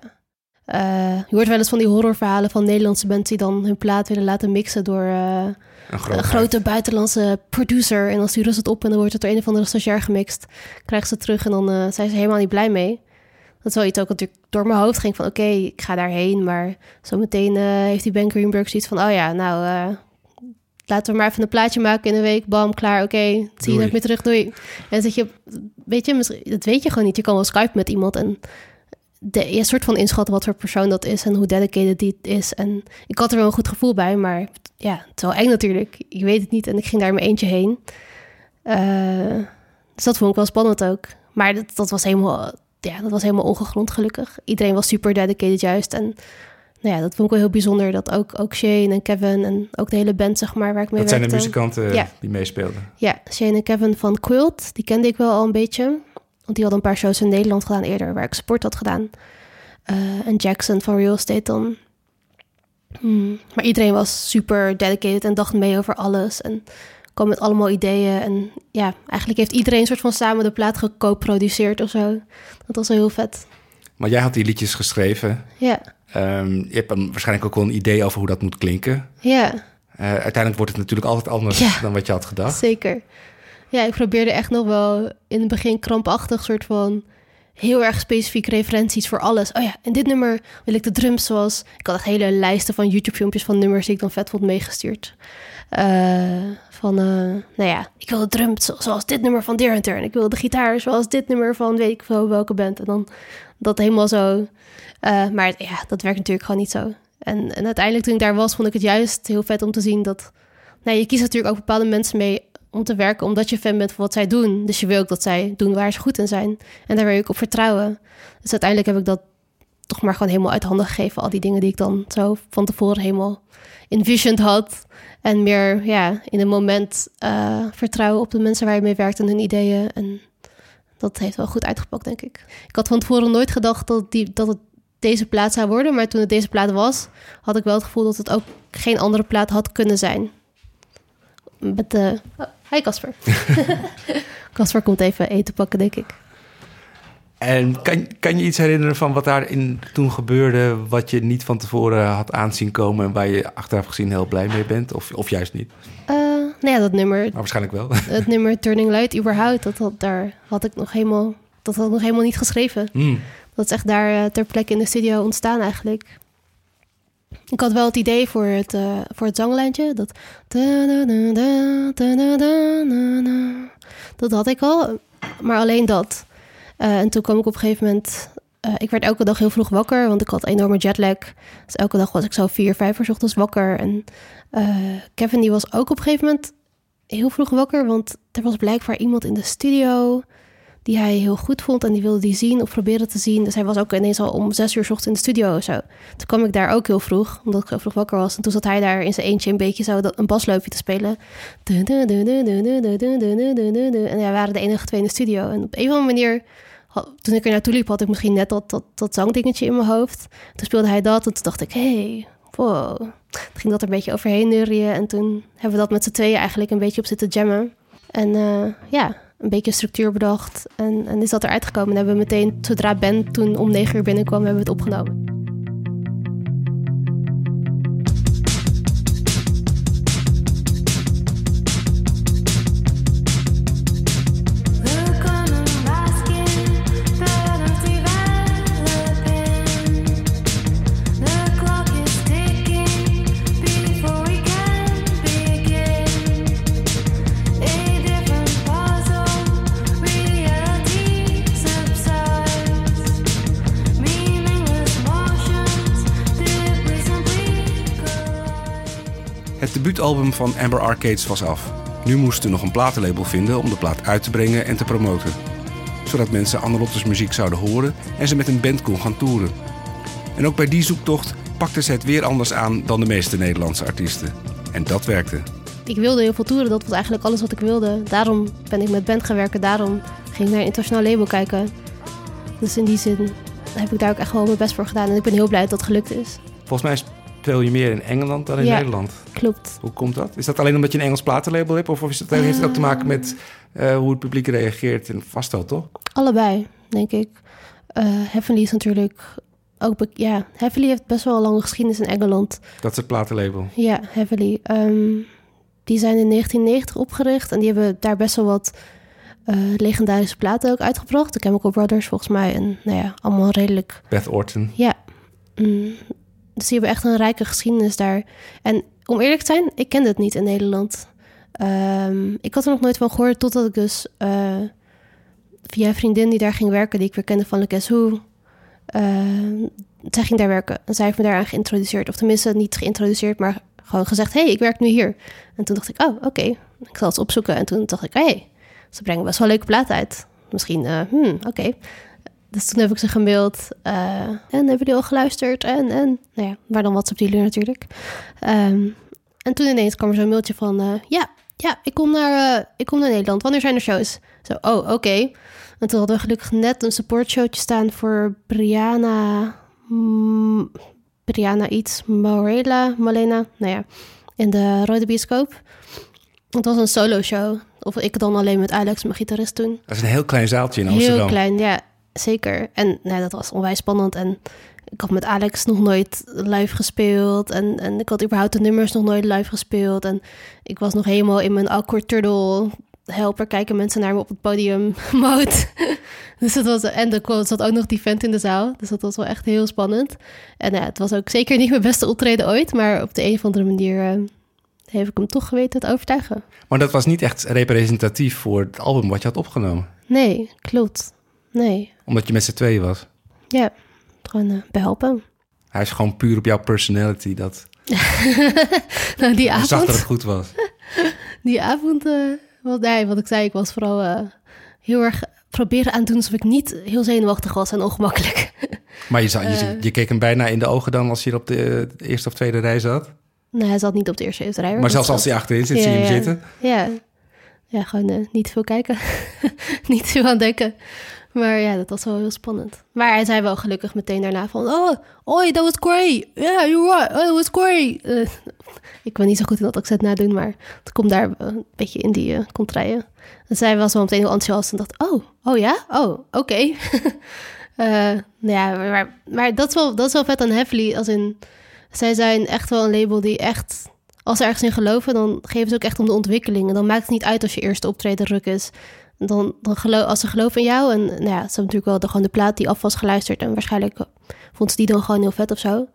Eh, je hoort wel eens van die horrorverhalen van Nederlandse bands die dan hun plaat willen laten mixen door eh, Een grote buitenlandse producer. En dan sturen ze het op en dan wordt het door een of andere stagiair gemixt. Krijgen ze het terug en dan zijn ze helemaal niet blij mee. Dat is wel iets ook natuurlijk door mijn hoofd ging van... oké, ik ga daarheen, maar zometeen heeft die Ben Greenberg zoiets van... oh ja, nou, laten we maar even een plaatje maken in een week. Bam, klaar, oké, zie je nooit meer terug, doei. En dan zit je, weet je, misschien- dat weet je gewoon niet. Je kan wel Skype met iemand en de, je soort van inschatten wat voor persoon dat is... en hoe dedicated die is. En ik had er wel een goed gevoel bij, maar ja, het is wel eng natuurlijk. Ik weet het niet en ik ging daar in mijn eentje heen. Eh, dus dat vond ik wel spannend ook. Maar dat, dat, was helemaal, ja, dat was helemaal ongegrond gelukkig. Iedereen was super dedicated juist. En nou ja, dat vond ik wel heel bijzonder. Dat ook, ook Shane en Kevin en ook de hele band, zeg maar, waar ik mee Dat zijn de werkte. muzikanten Ja. die meespeelden. Ja, Shane en Kevin van Quilt. Die kende ik wel al een beetje. Want die hadden een paar shows in Nederland gedaan eerder, waar ik support had gedaan. Eh, en Jackson van Real Estate dan. Hmm, Maar iedereen was super dedicated en dacht mee over alles. En kwam met allemaal ideeën. En ja, eigenlijk heeft iedereen soort van samen de plaat geco-produceerd of zo. Dat was wel heel vet. Maar jij had die liedjes geschreven. Ja, Ehm, je hebt dan waarschijnlijk ook wel een idee over hoe dat moet klinken. ja. Eh, uiteindelijk wordt het natuurlijk altijd anders Ja. dan wat je had gedacht. Zeker. Ja, ik probeerde echt nog wel in het begin krampachtig soort van heel erg specifiek referenties voor alles. Oh ja, in dit nummer wil ik de drums zoals... Ik had echt hele lijsten van YouTube-filmpjes van nummers die ik dan vet vond meegestuurd. Eh, van, eh, nou ja, ik wil de drums zo- zoals dit nummer van Deer Hunter. En ik wil de gitaar zoals dit nummer van weet ik veel welke band. En dan dat helemaal zo. Eh, maar ja, dat werkt natuurlijk gewoon niet zo. En, en uiteindelijk toen ik daar was, vond ik het juist heel vet om te zien dat... Nou, je kiest natuurlijk ook bepaalde mensen mee om te werken omdat je fan bent van wat zij doen. Dus je wil ook dat zij doen waar ze goed in zijn. En daar wil je ook op vertrouwen. Dus uiteindelijk heb ik dat toch maar gewoon helemaal uit handen gegeven. Al die dingen die ik dan zo van tevoren helemaal envisioned had. En meer ja, in een moment eh, vertrouwen op de mensen waar je mee werkt en hun ideeën. En dat heeft wel goed uitgepakt, denk ik. Ik had van tevoren nooit gedacht dat, die, dat het deze plaat zou worden. Maar toen het deze plaat was, had ik wel het gevoel dat het ook geen andere plaat had kunnen zijn. Met de... hi Casper. Casper komt even eten pakken, denk ik. En kan, kan je iets herinneren van wat daarin toen gebeurde... wat je niet van tevoren had aanzien komen... en waar je achteraf gezien heel blij mee bent? Of, of juist niet? Eh, nou ja, dat nummer, Maar waarschijnlijk wel. het nummer Turning Light überhaupt, dat, had, daar had ik nog helemaal, dat had ik nog helemaal niet geschreven. Hmm. Dat is echt daar eh, ter plekke in de studio ontstaan eigenlijk. Ik had wel het idee voor het, eh, voor het zanglijntje. Dat... Dat had ik al, maar alleen dat. Eh, en toen kwam ik op een gegeven moment... eh, ik werd elke dag heel vroeg wakker, want ik had enorme jetlag. Dus elke dag was ik zo vier, vijf uur ochtends wakker. En Kevin die was ook op een gegeven moment heel vroeg wakker... want er was blijkbaar iemand in de studio die hij heel goed vond en die wilde die zien of proberen te zien. Dus hij was ook ineens al om zes uur 's ochtends in de studio of zo. Toen kwam ik daar ook heel vroeg, omdat ik zo vroeg wakker was. En toen zat hij daar in zijn eentje een beetje zo een basloopje te spelen. En we waren de enige twee in de studio. En op een of andere manier, toen ik er naartoe liep, had ik misschien net dat, dat, dat zangdingetje in mijn hoofd. Toen speelde hij dat en toen dacht ik, hey, wow. Toen ging dat er een beetje overheen neurien. En toen hebben we dat met z'n tweeën eigenlijk een beetje op zitten jammen. En eh, ja, een beetje structuur bedacht. En, en is dat eruit gekomen. En hebben we meteen, zodra Ben toen om negen uur binnenkwam, hebben we het opgenomen. Debuutalbum van Amber Arcades was af. Nu moesten we nog een platenlabel vinden om de plaat uit te brengen en te promoten. Zodat mensen Annelottes muziek zouden horen en ze met een band kon gaan toeren. En ook bij die zoektocht pakte ze het weer anders aan dan de meeste Nederlandse artiesten. En dat werkte. Ik wilde heel veel toeren, dat was eigenlijk alles wat ik wilde. Daarom ben ik met band gaan werken, daarom ging ik naar een internationaal label kijken. Dus in die zin heb ik daar ook echt wel mijn best voor gedaan. En ik ben heel blij dat dat gelukt is. Volgens mij speel je meer in Engeland dan in Ja. Nederland. Klopt. Hoe komt dat? Is dat alleen omdat je een Engels platenlabel hebt? Of is het, heeft het ook te maken met eh, hoe het publiek reageert en vast wel, toch? Allebei, denk ik. Eh Heavenly is natuurlijk ook... Ja, Heavenly heeft best wel een lange geschiedenis in Engeland. Dat is het platenlabel. Ja, Heavily. Ehm, die zijn in 1990 opgericht en die hebben daar best wel wat eh, legendarische platen ook uitgebracht. De Chemical Brothers volgens mij. En nou ja, allemaal redelijk Beth Orton. ja. Mm. Dus die hebben echt een rijke geschiedenis daar. En om eerlijk te zijn, ik kende het niet in Nederland. Ehm, ik had er nog nooit van gehoord totdat ik dus eh, via een vriendin die daar ging werken, die ik weer kende van Guess Who. ehm, zij ging daar werken en zij heeft me daaraan geïntroduceerd. Of tenminste, niet geïntroduceerd, maar gewoon gezegd: hey, ik werk nu hier. En toen dacht ik: oh, oké, ik zal het opzoeken. En toen dacht ik: hey, ze brengen best wel leuke plaat uit. Misschien, eh, hmm, oké. Dus toen heb ik ze gemaild. eh, en hebben jullie al geluisterd? En, en, nou ja, maar dan WhatsApp dealer natuurlijk. Ehm, en toen ineens kwam er zo'n mailtje van... eh, ja, ja ik, kom naar, eh, ik kom naar Nederland. Wanneer zijn er shows? Zo, oh, oké. En toen hadden we gelukkig net een supportshowtje staan voor Brianna... mm, Brianna iets, Morela, Malena. Nou ja, in de Rode Bioscoop. Het was een solo show. Of ik dan alleen met Alex, mijn gitarist toen. Dat is een heel klein zaaltje in Amsterdam. Heel klein, ja, zeker. En nou, dat was onwijs spannend. En ik had met Alex nog nooit live gespeeld. En, en ik had überhaupt de nummers nog nooit live gespeeld. En ik was nog helemaal in mijn awkward turtle helper kijken mensen naar me op het podium mode. dus dat was, en er zat ook nog die vent in de zaal. Dus dat was wel echt heel spannend. En ja, het was ook zeker niet mijn beste optreden ooit. Maar op de een of andere manier eh, heb ik hem toch geweten te overtuigen. Maar dat was niet echt representatief voor het album wat je had opgenomen. Nee, klopt. Nee, Omdat je met z'n tweeën was. ja, gewoon eh, behelpen. Hij is gewoon puur op jouw personality dat nou, die hij zag avond, dat het goed was. die avond, eh wat, nee, wat ik zei, ik was vooral eh, heel erg proberen aan het doen alsof ik niet heel zenuwachtig was en ongemakkelijk. Maar je, zag, je, je keek hem bijna in de ogen dan als je op de eerste of tweede rij zat. nee, hij zat niet op de eerste rij. Maar zelfs als hij achterin zit, Ja, zie je hem ja. zitten. Ja, ja gewoon niet veel kijken. niet veel aan denken. Maar ja, dat was wel heel spannend. Maar hij zei wel gelukkig meteen daarna van... Oh, oi, that was great. Yeah, you're right. Oh, that was great. Eh, ik ben niet zo goed in dat accent nadoen, maar het komt daar een beetje in die uh, contraien. En zij was wel meteen heel enthousiast en dacht... Oh, oh ja? Oh, oké. Eh, nou ja, maar, maar dat, is wel, dat is wel vet aan Heavily. Als in, zij zijn echt wel een label die echt... Als ze ergens in geloven, dan geven ze ook echt om de ontwikkeling. En dan maakt het niet uit als je eerste optreden ruk is. Dan, dan gelo als ze geloven in jou... En nou ja, ze hebben natuurlijk wel de, plaat die af was geluisterd... en waarschijnlijk vond ze die dan gewoon heel vet of zo.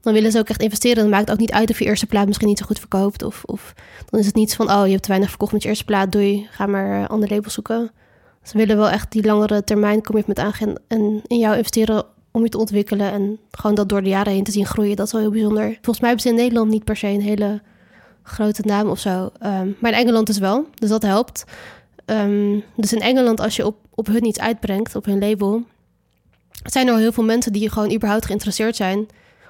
Dan willen ze ook echt investeren. Dan maakt het ook niet uit of je eerste plaat misschien niet zo goed verkoopt. Of, of dan is het niet van, oh, je hebt te weinig verkocht met je eerste plaat. Doei, ga maar een ander label zoeken. Ze willen wel echt die langere termijn commitment aangaan en in jou investeren om je te ontwikkelen en gewoon dat door de jaren heen te zien groeien. Dat is wel heel bijzonder. Volgens mij hebben ze in Nederland niet per se een hele grote naam of zo. Ehm, maar in Engeland is wel, dus dat helpt. Ehm, dus in Engeland, als je op, op hun iets uitbrengt, op hun label, zijn er heel veel mensen die gewoon überhaupt geïnteresseerd zijn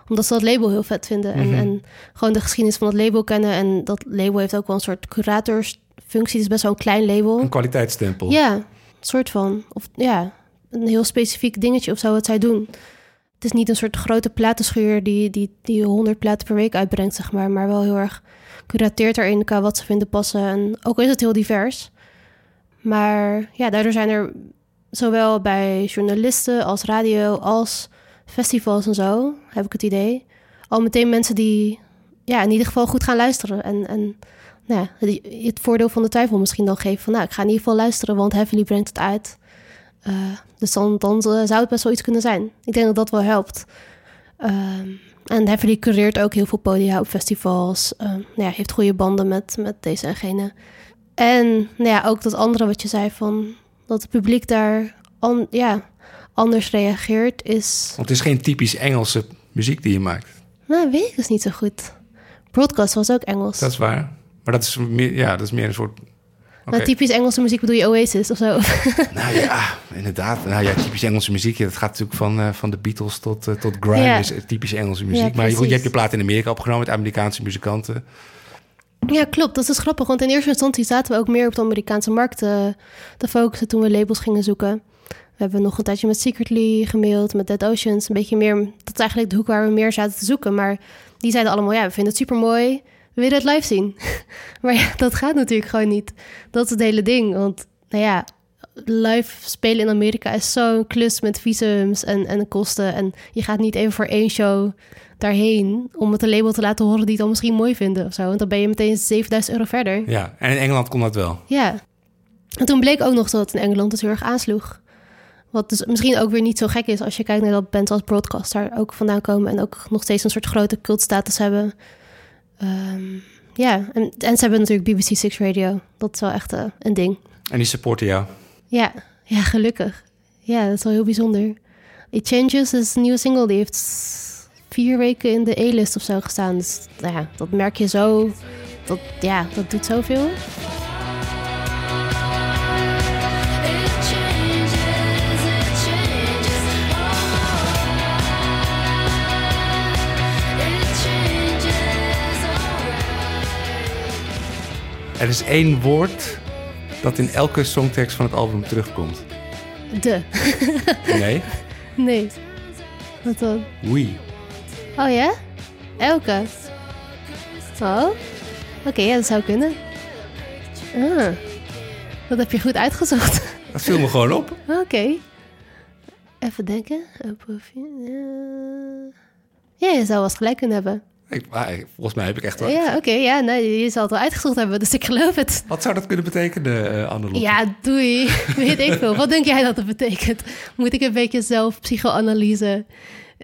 omdat ze dat label heel vet vinden. en, en gewoon de geschiedenis van dat label kennen. En dat label heeft ook wel een soort curatorsfunctie. Het is best wel een klein label. Een kwaliteitsstempel. Ja, een soort van. Of ja, een heel specifiek dingetje of zo wat zij doen. Het is niet een soort grote platenschuur die, die, die 100 platen per week uitbrengt, zeg maar. Maar wel heel erg curateert daarin qua wat ze vinden passen. En ook is het heel divers. Maar ja, daardoor zijn er zowel bij journalisten als radio als festivals en zo, heb ik het idee. Al meteen mensen die ja, in ieder geval goed gaan luisteren. En, en nou ja, het- voordeel van de twijfel misschien dan geven van... nou, ik ga in ieder geval luisteren, want Heavily brengt het uit. Eh, dus dan, dan eh, zou het best wel iets kunnen zijn. Ik denk dat dat wel helpt. Ehm, en Heavily cureert ook heel veel podia op festivals. Ehm, nou ja, heeft goede banden met, met deze en gene. En nou ja, ook dat andere wat je zei van... dat het publiek daar an- ja, anders reageert is... Want het is geen typisch Engelse muziek die je maakt. Nou, weet ik dus niet zo goed. Broadcast was ook Engels. Dat is waar. Maar dat is meer, ja, dat is meer een soort... Nou, typisch Engelse muziek bedoel je Oasis of zo? Nou ja, inderdaad. Nou ja, typisch Engelse muziek. Dat gaat natuurlijk van, eh, van de Beatles tot, eh, tot grime. Ja. Is typisch Engelse muziek. Ja, maar je hebt je plaat in Amerika opgenomen met Amerikaanse muzikanten. Ja, klopt. Dat is grappig. Want in eerste instantie zaten we ook meer op de Amerikaanse markt te focussen toen we labels gingen zoeken. We hebben nog een tijdje met Secretly gemaild, met Dead Oceans. Een beetje meer, dat is eigenlijk de hoek waar we meer zaten te zoeken. Maar die zeiden allemaal, ja, we vinden het super mooi. We willen het live zien. maar ja, dat gaat natuurlijk gewoon niet. Dat is het hele ding. Want, nou ja, live spelen in Amerika is zo'n klus met visums en, en kosten. En je gaat niet even voor één show daarheen om het een label te laten horen die het dan misschien mooi vinden of zo. Want dan ben je meteen 7000 euro verder. Ja, en in Engeland kon dat wel. Ja. En toen bleek ook nog dat het in Engeland het heel erg aansloeg. Wat dus misschien ook weer niet zo gek is als je kijkt naar dat bands als Broadcast daar ook vandaan komen en ook nog steeds een soort grote cultstatus hebben. Ehm, ja, en, en ze hebben natuurlijk BBC Six Radio. Dat is wel echt eh, een ding. En die supporten jou. Ja, ja, gelukkig. Ja, dat is wel heel bijzonder. It Changes is een nieuwe single. Die heeft vier weken in de A-list of zo gestaan. Dus ja, dat merk je zo. Dat, ja, dat doet zoveel. Er is één woord dat in elke songtekst van het album terugkomt. De. Nee? Nee. Wat dan? We. Oh ja? Elke? Oh? Oké, ja, dat zou kunnen. Ah. Dat heb je goed uitgezocht. Dat viel me gewoon op. Oké. Even denken. Ja, je zou wel eens gelijk kunnen hebben. Ik, maar, volgens mij heb ik echt wel... Ja, oké. ja, nee, je zal het wel uitgezocht hebben, dus ik geloof het. Wat zou dat kunnen betekenen, Annelotte? Ja, doei. Weet ik veel. Wat denk jij dat het betekent? Moet ik een beetje zelf psychoanalyse?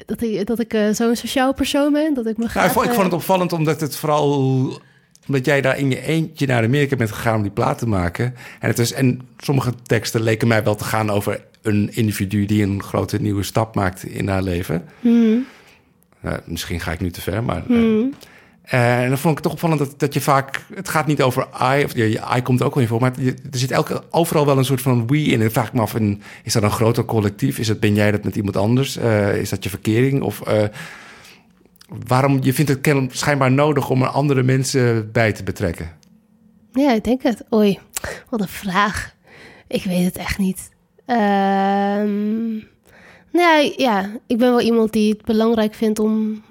Dat ik, dat ik eh, zo'n sociaal persoon ben? Dat ik me Nou, ik, vond, ik het opvallend omdat het vooral... Omdat jij daar in je eentje naar Amerika bent gegaan om die plaat te maken. En, het is, en sommige teksten leken mij wel te gaan over een individu... die een grote nieuwe stap maakt in haar leven. Eh, misschien ga ik nu te ver, maar... eh, eh, en dan vond ik het toch opvallend dat, dat je vaak... Het gaat niet over I, of je I komt ook wel in voor... maar er zit elke, overal wel een soort van we in. En dan vraag ik me af, is dat een groter collectief? Is het, ben jij dat met iemand anders? Eh, is dat je verkering? Of eh, waarom... Je vindt het schijnbaar nodig om er andere mensen bij te betrekken. Ja, ik denk het. Oei, wat een vraag. Ik weet het echt niet. Ehm nee, ja, ik ben wel iemand die het belangrijk vindt om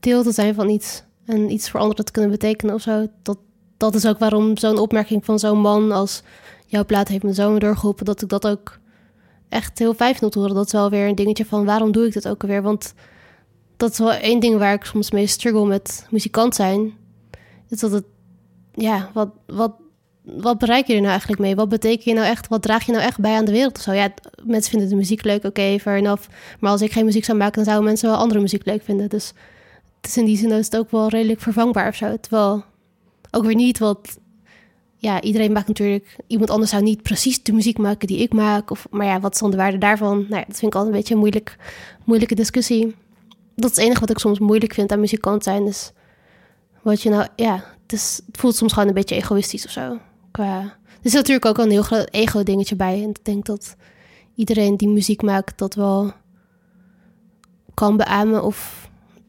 deel te zijn van iets. En iets voor anderen te kunnen betekenen of zo. Dat, dat is ook waarom zo'n opmerking van zo'n man als... jouw plaat heeft me zo doorgeholpen... dat ik dat ook echt heel fijn vind te horen. Dat is wel weer een dingetje van waarom doe ik dit ook alweer? Want dat is wel één ding waar ik soms mee struggle met muzikant zijn. Is dat het ja, wat, wat, wat bereik je er nou eigenlijk mee? Wat betekent je nou echt? Wat draag je nou echt bij aan de wereld of zo? Ja, mensen vinden de muziek leuk, oké, fair enough. Maar als ik geen muziek zou maken, dan zouden mensen wel andere muziek leuk vinden. Dus is in die zin is het ook wel redelijk vervangbaar of zo. Terwijl ook weer niet, want ja, iedereen maakt natuurlijk... Iemand anders zou niet precies de muziek maken die ik maak. Of, maar ja, wat is dan de waarde daarvan? Nou ja, dat vind ik altijd een beetje een moeilijk, moeilijke discussie. Dat is het enige wat ik soms moeilijk vind aan muzikant zijn. Dus wat je nou, ja, het, voelt soms gewoon een beetje egoïstisch of zo. Qua, er is natuurlijk ook een heel groot ego-dingetje bij. En ik denk dat iedereen die muziek maakt dat wel kan beamen of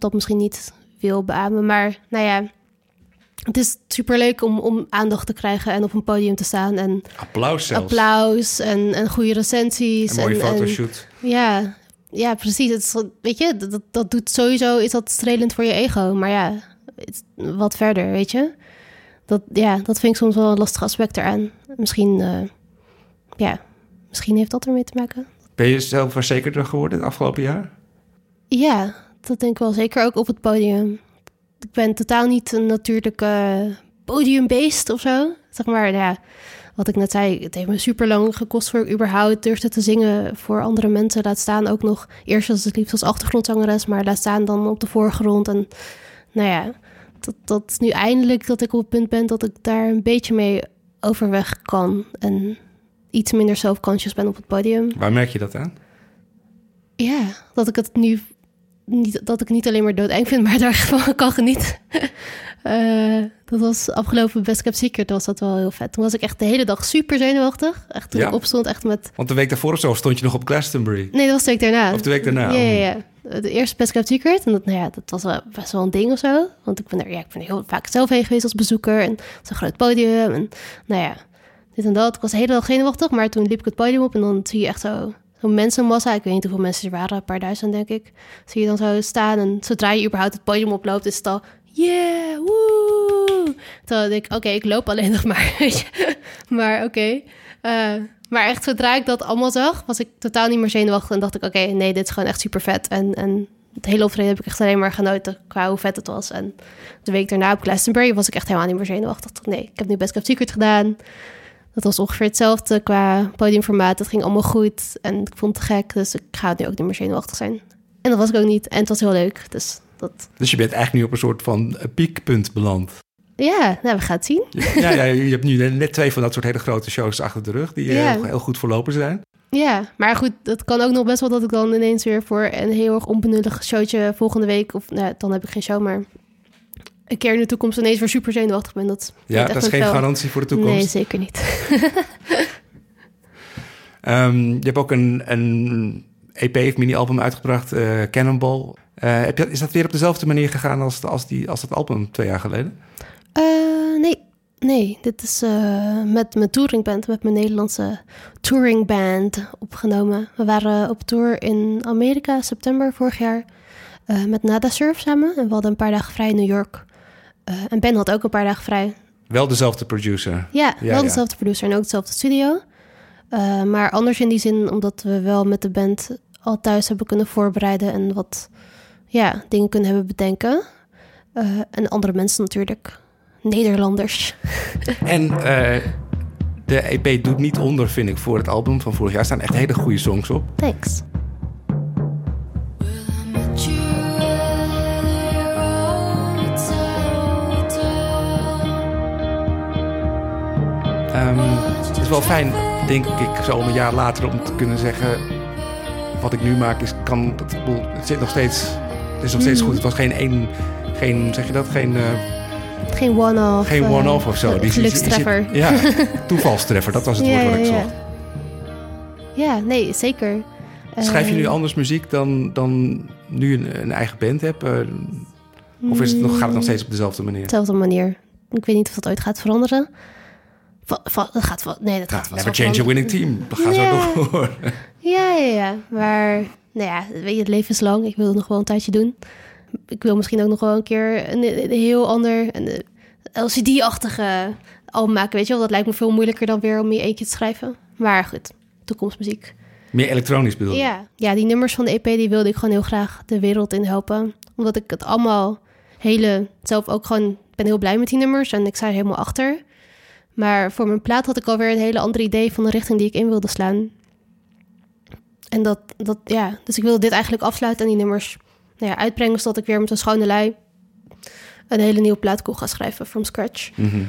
dat misschien niet wil beamen. Maar nou ja, het is superleuk om, om aandacht te krijgen en op een podium te staan. En Applaus zelfs. applaus en, en goede recensies. Een mooie en, en- fotoshoot. ja, ja, precies. Het is, weet je, dat, dat doet sowieso, is dat strelend voor je ego. Maar ja, het- wat verder, weet je. Dat, ja, dat vind ik soms wel een lastig aspect eraan. Misschien, eh, ja, misschien heeft dat ermee te maken. Ben je zelfverzekerder geworden het afgelopen jaar? Ja, dat denk ik wel. Zeker ook op het podium. Ik ben totaal niet een natuurlijke podiumbeest of zo. Zeg maar, ja, wat ik net zei, het heeft me super lang gekost voor ik überhaupt durfde te zingen voor andere mensen. Laat staan ook nog eerst als het liefst als achtergrondzangeres, maar laat staan dan op de voorgrond. En nou ja, dat, dat nu eindelijk dat ik op het punt ben dat ik daar een beetje mee overweg kan. En iets minder self-conscious ben op het podium. Waar merk je dat aan? Ja, dat ik het nu niet, dat ik niet alleen maar doodeng vind, maar daarvan kan genieten. Eh, dat was afgelopen Best Kept Secret, was dat wel heel vet. Toen was ik echt de hele dag super zenuwachtig. Echt toen Ja. ik opstond, echt met... Want de week daarvoor of zo stond je nog op Glastonbury. Nee, dat was de week daarna. Of de week daarna, Ja, oh. ja, ja. De eerste Best Kept Secret. En dat, nou ja, dat was wel best wel een ding of zo. Want ik ben er, ja, ik ben er heel vaak zelf heen geweest als bezoeker. En een groot podium. En nou ja, dit en dat. Ik was de hele dag zenuwachtig, maar toen liep ik het podium op. En dan zie je echt zo mensenmassa. Ik weet niet hoeveel mensen er waren, een paar duizend denk ik. Zie je dan zo staan. En zodra je überhaupt het podium oploopt, is het al... Yeah, woe! Terwijl ik, oké, ik loop alleen nog maar. Maar oké. Eh, maar echt, zodra ik dat allemaal zag, was ik totaal niet meer zenuwachtig. En dacht ik, oké, nee, dit is gewoon echt super vet. En, en het hele optreden heb ik echt alleen maar genoten qua hoe vet het was. En de week daarna op Glastonbury was ik echt helemaal niet meer zenuwachtig. Nee, ik heb nu Best Kept Secret gedaan. Dat was ongeveer hetzelfde qua podiumformaat. Het ging allemaal goed en ik vond het gek. Dus ik ga nu ook niet meer zenuwachtig zijn. En dat was ik ook niet. En het was heel leuk. Dus dat, Dus je bent eigenlijk nu op een soort van eh, piekpunt beland. ja, nou, we gaan het zien. Ja, ja, je hebt nu net twee van dat soort hele grote shows achter de rug... die eh, Ja. heel, heel goed verlopen zijn. Ja, maar goed, het kan ook nog best wel dat ik dan ineens weer voor een heel erg onbenullig showtje volgende week, of nou, dan heb ik geen show, maar een keer in de toekomst ineens weer super zenuwachtig ben. Dat Ja, dat is geen garantie voor de toekomst. Nee, zeker niet. Ehm, je hebt ook een, een EP of mini-album uitgebracht, eh, Cannonball. Eh, heb je, is dat weer op dezelfde manier gegaan als, als, die, als dat album twee jaar geleden? Eh, nee, nee, dit is met mijn touringband, met mijn Nederlandse touringband opgenomen. We waren op tour in Amerika, september vorig jaar, met Nada Surf samen. En we hadden een paar dagen vrij in New York. Eh, en Ben had ook een paar dagen vrij. Wel dezelfde producer. Ja, Ja, wel ja. dezelfde producer en ook dezelfde studio. Eh, maar anders in die zin, omdat we wel met de band al thuis hebben kunnen voorbereiden en wat ja, dingen kunnen hebben bedenken. Eh, en andere mensen natuurlijk. Nederlanders. En de EP doet niet onder, vind ik, voor het album van vorig jaar. Er staan echt hele goede songs op. Thanks. Ehm, het is wel fijn, denk ik, zo een jaar later om te kunnen zeggen... wat ik nu maak, is, kan, bedoel, het zit nog steeds, het is nog steeds Mhm. goed. Het was geen één, geen, zeg je dat, geen, eh, Geen one-off. geen eh, one-off of zo. Die- Gelukstreffer. Ja, toevalstreffer, dat was het woord wat ik zocht. Ja, nee, zeker. Schrijf je nu Eh, anders muziek dan, dan nu een, een eigen band hebt? Of is het nog, gaat het nog steeds op dezelfde manier? Dezelfde manier. Ik weet niet of dat ooit gaat veranderen. Va- va- dat gaat wel. Nee, dat Nou, gaat vast never wel change a winning team. We gaan Ja. zo door. Ja, ja, ja. Maar nou ja, weet je, het leven is lang. Ik wil het nog wel een tijdje doen. Ik wil misschien ook nog wel een keer een, een heel ander, een LCD-achtige album maken. Weet je wel, dat lijkt me veel moeilijker dan weer om je eentje te schrijven. Maar goed, toekomstmuziek. Meer elektronisch bedoel je? Ja. ja, die nummers van de EP die wilde ik gewoon heel graag de wereld in helpen. Omdat ik het allemaal hele, zelf ook gewoon, ik ben heel blij met die nummers en ik sta er helemaal achter. Maar voor mijn plaat had ik alweer een hele andere idee van de richting die ik in wilde slaan. En dat, dat ja, dus ik wilde dit eigenlijk afsluiten en die nummers nou ja, uitbrengen, zodat ik weer met een schone lei een hele nieuwe plaat kon gaan schrijven from scratch. Mhm.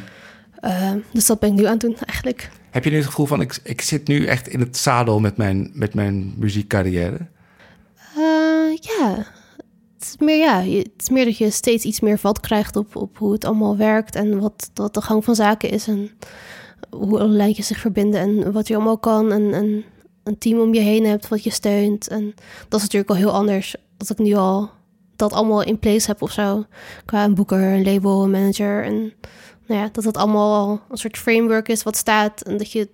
Eh, dus dat ben ik nu aan het doen eigenlijk. Heb je nu het gevoel van, ik, ik zit nu echt in het zadel met mijn, met mijn muziekcarrière? Eh, ja. Is, meer, ja, het meer dat je steeds iets meer vat krijgt op, op hoe het allemaal werkt en wat, wat de gang van zaken is en hoe alle lijntjes zich verbinden en wat je allemaal kan en, en een team om je heen hebt wat je steunt. En dat is natuurlijk al heel anders dat ik nu al dat allemaal in place heb of zo. Qua een boeker, een label, een manager en nou ja, dat het allemaal al een soort framework is wat staat en dat je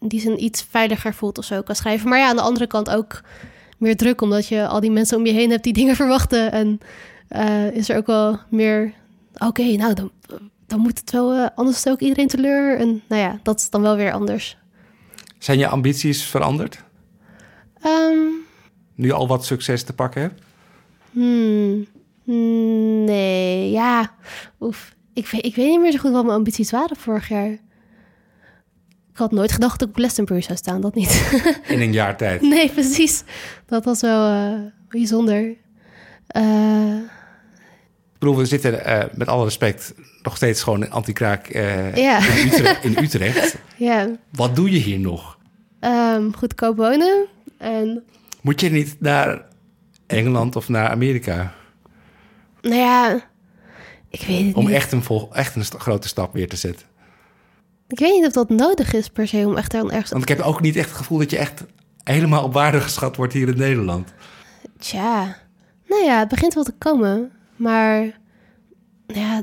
die zin iets veiliger voelt of zo kan schrijven. Maar ja, aan de andere kant ook meer druk, omdat je al die mensen om je heen hebt die dingen verwachten. En eh, is er ook wel meer, oké, nou dan, dan moet het wel, eh, anders is ook iedereen teleur. En nou ja, dat is dan wel weer anders. Zijn je ambities veranderd? Ehm, Nu al wat succes te pakken hebt? hmm, hmm, nee, ja, oef. Ik weet, ik weet niet meer zo goed wat mijn ambities waren vorig jaar. Ik had nooit gedacht dat ik op Glastonbury zou staan, dat niet. In een jaar tijd. Nee, precies. Dat was wel eh, bijzonder. Ik bedoel, we zitten eh, met alle respect nog steeds gewoon in anti-kraak in, Utrecht, in Utrecht. ja, Wat doe je hier nog? Ehm, goedkoop wonen. En Moet je niet naar Engeland of naar Amerika? nou ja, ik weet het Om niet. echt een, vol, echt een grote stap weer te zetten. Ik weet niet of dat nodig is per se om echt dan ergens... Want ik heb ook niet echt het gevoel dat je echt helemaal op waarde geschat wordt hier in Nederland. Tja, nou ja, het begint wel te komen. Maar ja,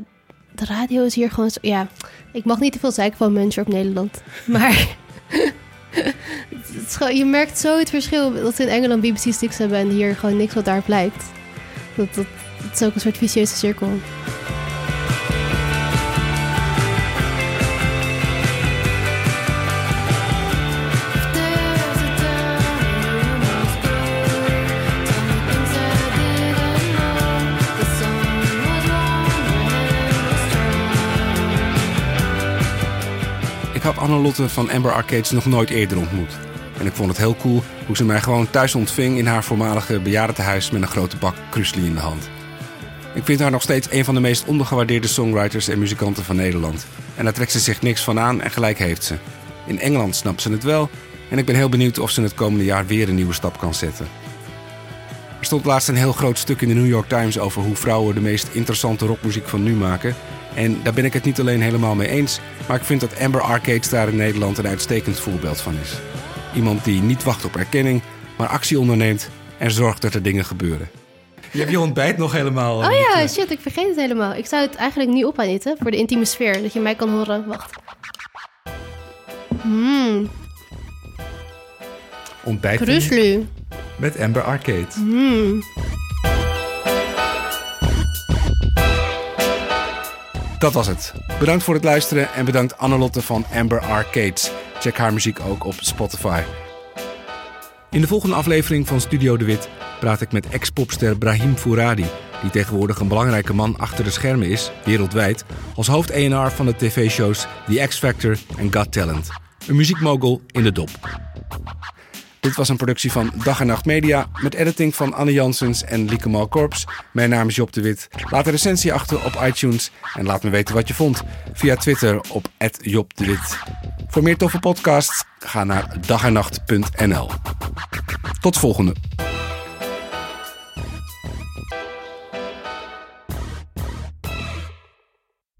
de radio is hier gewoon zo... Ja, ik mag niet te veel zeiken van mensen op Nederland. Maar je merkt zo het verschil dat ze in Engeland BBC Sticks hebben en hier gewoon niks wat daar blijkt. Dat, dat, dat is ook een soort vicieuze cirkel. Annelotte van Amber Arcades nog nooit eerder ontmoet. En ik vond het heel cool hoe ze mij gewoon thuis ontving in haar voormalige bejaardentehuis met een grote bak krusli in de hand. Ik vind haar nog steeds een van de meest ondergewaardeerde songwriters en muzikanten van Nederland. En daar trekt ze zich niks van aan en gelijk heeft ze. In Engeland snapt ze het wel en ik ben heel benieuwd of ze het komende jaar weer een nieuwe stap kan zetten. Er stond laatst een heel groot stuk in de New York Times over hoe vrouwen de meest interessante rockmuziek van nu maken. En daar ben ik het niet alleen helemaal mee eens, maar ik vind dat Amber Arcades daar in Nederland een uitstekend voorbeeld van is. Iemand die niet wacht op erkenning, maar actie onderneemt en zorgt dat er dingen gebeuren. Je hebt je ontbijt nog helemaal. Oh ja, shit, ik vergeet het helemaal. Ik zou het eigenlijk nu op aan eten voor de intieme sfeer, dat je mij kan horen. Wacht. Mmm, Ontbijt kruslu. met Amber Arcade. Mmm. Dat was het. Bedankt voor het luisteren en bedankt Annelotte van Amber Arcades. Check haar muziek ook op Spotify. In de volgende aflevering van Studio De Wit praat ik met ex-popster Brahim Fouradi, die tegenwoordig een belangrijke man achter de schermen is, wereldwijd, als hoofd ENR van de tv-shows The X Factor en Got Talent. Een muziekmogel in de dop. Dit was een productie van Dag en Nacht Media met editing van Anne Jansens en Lieke Malkorps. Mijn naam is Job de Wit. Laat een recensie achter op iTunes en laat me weten wat je vond via Twitter op Job de Wit. Voor meer toffe podcasts ga naar dagennacht.nl. Tot volgende.